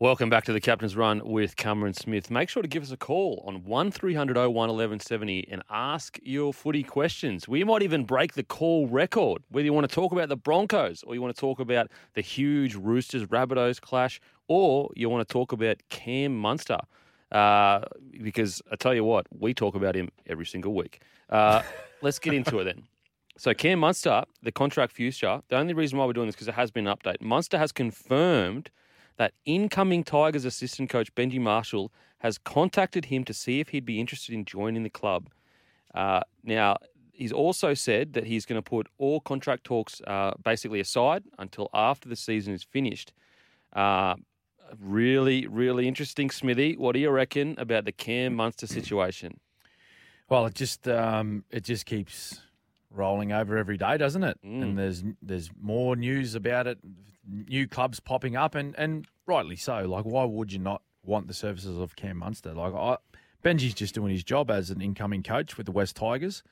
Welcome back to the Captain's Run with Cameron Smith. Make sure to give us a call on 1300 01 1170 and ask your footy questions. We might even break the call record, whether you want to talk about the Broncos or you want to talk about the huge Roosters Rabbitohs clash or you want to talk about Cam Munster. Uh, because I tell you what, we talk about him every single week. Uh, let's get into it then. So Cam Munster, the contract future, the only reason why we're doing this because it has been an update. Munster has confirmed that incoming Tigers assistant coach Benji Marshall has contacted him to see if he'd be interested in joining the club. Uh, now, he's also said that he's going to put all contract talks uh, basically aside until after the season is finished. Uh, really, really interesting, Smithy. What do you reckon about the Cam Munster situation? Well, it just um, it just keeps rolling over every day, doesn't it? Mm. And there's there's more news about it, new clubs popping up, and and rightly so. Like, why would you not want the services of Cam Munster? Like, I, Benji's just doing his job as an incoming coach with the West Tigers,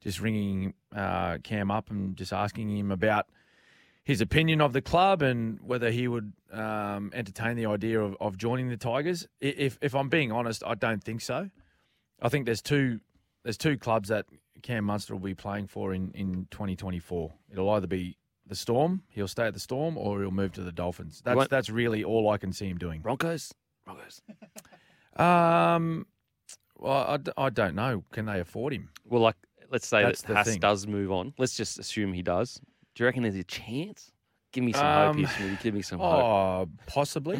just ringing uh, Cam up and just asking him about his opinion of the club and whether he would um, entertain the idea of, of joining the Tigers. If if I'm being honest, I don't think so. I think there's two there's two clubs that Cam Munster will be playing for in, in 2024. It'll either be the Storm, he'll stay at the Storm, or he'll move to the Dolphins. That's that's really all I can see him doing. Broncos? Broncos. Um, well, I, I don't know. Can they afford him? Well, like, let's say That's that Haas thing. does move on. Let's just assume he does. Do you reckon there's a chance? Give me some Um, hope here, Smithy. Give me some hope. Oh, possibly.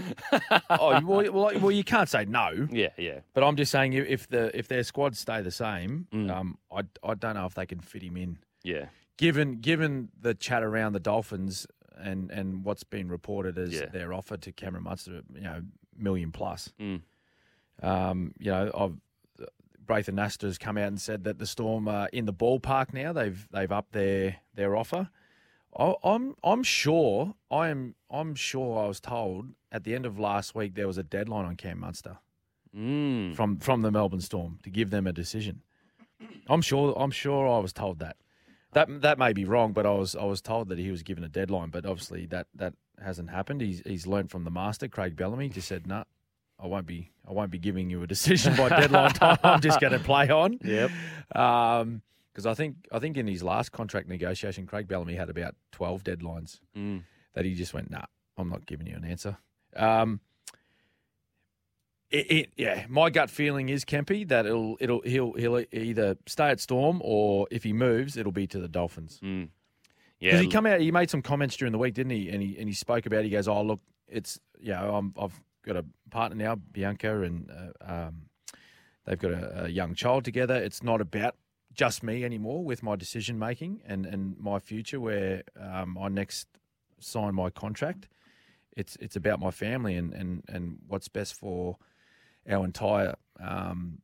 oh, well, well, well, you can't say no. Yeah, yeah. But I'm just saying, if- the if their squads stay the same, Mm. um, I I don't know if they can fit him in. Yeah. Given given the chat around the Dolphins and and what's been reported as Yeah. their offer to Cameron Munster, you know, million plus. Mm. Um, you know, I've Braith Anasta has come out and said that the Storm are in the ballpark now. They've they've upped their their offer. I, I'm I'm sure I am I'm sure I was told at the end of last week there was a deadline on Cam Munster Mm. from from the Melbourne Storm to give them a decision. I'm sure I'm sure I was told that. That that may be wrong, but I was I was told that he was given a deadline, but obviously that that hasn't happened. He's he's learned from the master, Craig Bellamy, just said, "No, I won't be I won't be giving you a decision by deadline time. I'm just going to play on." Yep. Um because I think I think in his last contract negotiation, Craig Bellamy had about twelve deadlines Mm. that he just went, "Nah, I'm not giving you an answer." Um, it, it, yeah, my gut feeling is Kempy that it'll it'll he'll he'll either stay at Storm or if he moves, it'll be to the Dolphins. Mm. Because he come out, he made some comments during the week, didn't he? And he and he spoke about. He goes, "Oh, look, it's know, I'm, I've got a partner now, Bianca, and uh, um, they've got a, a young child together. It's not about just me anymore with my decision making and and my future. Where um, I next sign my contract, it's it's about my family and and and what's best for our entire um,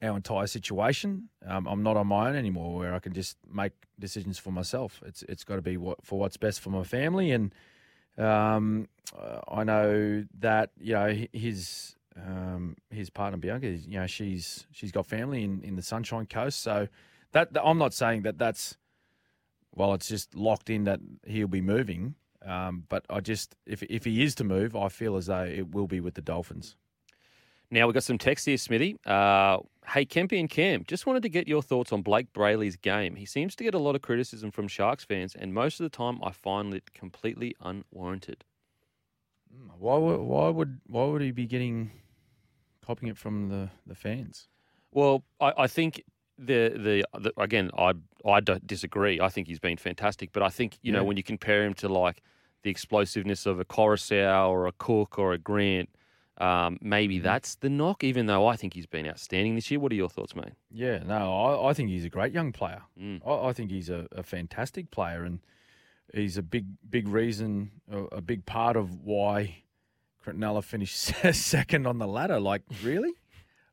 our entire situation. Um, I'm not on my own anymore, where I can just make decisions for myself. It's it's got to be what for what's best for my family, and um, I know that you know hi- his um, his partner Bianca, you know, she's she's got family in, in the Sunshine Coast, so that, I'm not saying that that's well, it's just locked in that he'll be moving. Um, but I just if if he is to move, I feel as though it will be with the Dolphins. Now we've got some text here, Smithy. Uh, hey, Kempy and Cam, just wanted to get your thoughts on Blayke Brailey's game. He seems to get a lot of criticism from Sharks fans, and most of the time I find it completely unwarranted. Why would why would why would he be getting copying it from the, the fans? Well, I, I think the, the the again, I I don't disagree. I think he's been fantastic, but I think you know when you compare him to like the explosiveness of a Koroisau or a Cook or a Grant, um, maybe Mm-hmm. that's the knock. Even though I think he's been outstanding this year. What are your thoughts, mate? Yeah, no, I, I think he's a great young player. Mm. I, I think he's a, a fantastic player, and he's a big big reason, a, a big part of why Cronulla finished second on the ladder. Like, really?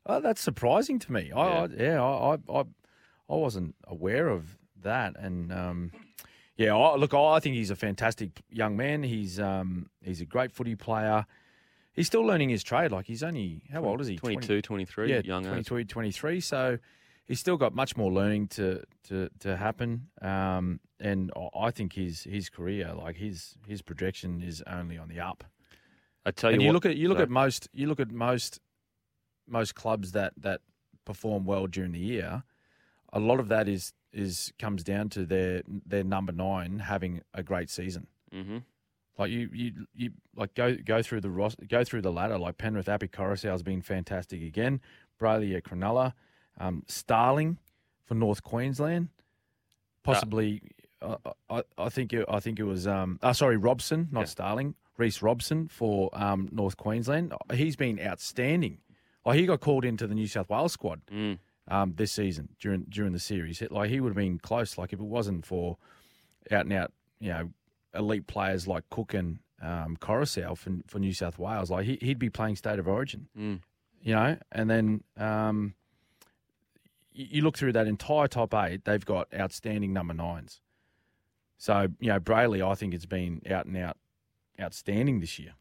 Oh, that's surprising to me. I, Yeah. I, yeah, I, I, I, wasn't aware of that, and um, Yeah, I, look, I think he's a fantastic young man. He's um, he's a great footy player. He's still learning his trade. Like he's only how old is he? 22, 23, yeah, young age. 23. So he's still got much more learning to to to happen. Um, and I- I think his his career, like his his projection, is only on the up. I tell and you, you what, look at you look at most you look at most most clubs that that perform well during the year. A lot of that is is comes down to their their number nine having a great season. Mhm. Like you, you, you like go go through the ros- go through the ladder. Like Penrith, Api Koroisau has been fantastic again. Brailey at Cronulla, um, Starling for North Queensland, possibly. uh, I, I think it, I think it was. Um, oh, sorry, Robson, not Yeah. Starling. Reece Robson for um, North Queensland. He's been outstanding. Like he got called into the New South Wales squad Mm. um, this season during during the series. Like he would have been close. Like if it wasn't for out and out, you know, elite players like Cook and um, Koroisau for, for New South Wales, like he, he'd be playing state of origin. Mm. You know, and then um, you, you look through that entire top eight, they've got outstanding number nines. So you know, Brailey, I think it's been out and out outstanding this year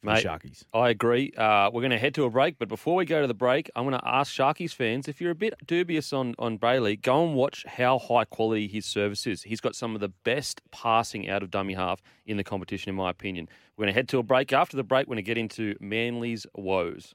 for Mate, the Sharkies. I agree. Uh, we're going to head to a break, but before we go to the break, I'm going to ask Sharkies fans if you're a bit dubious on on Brailey, go and watch how high quality his service is. He's got some of the best passing out of dummy half in the competition, in my opinion. We're going to head to a break. After the break, we're going to get into Manly's woes.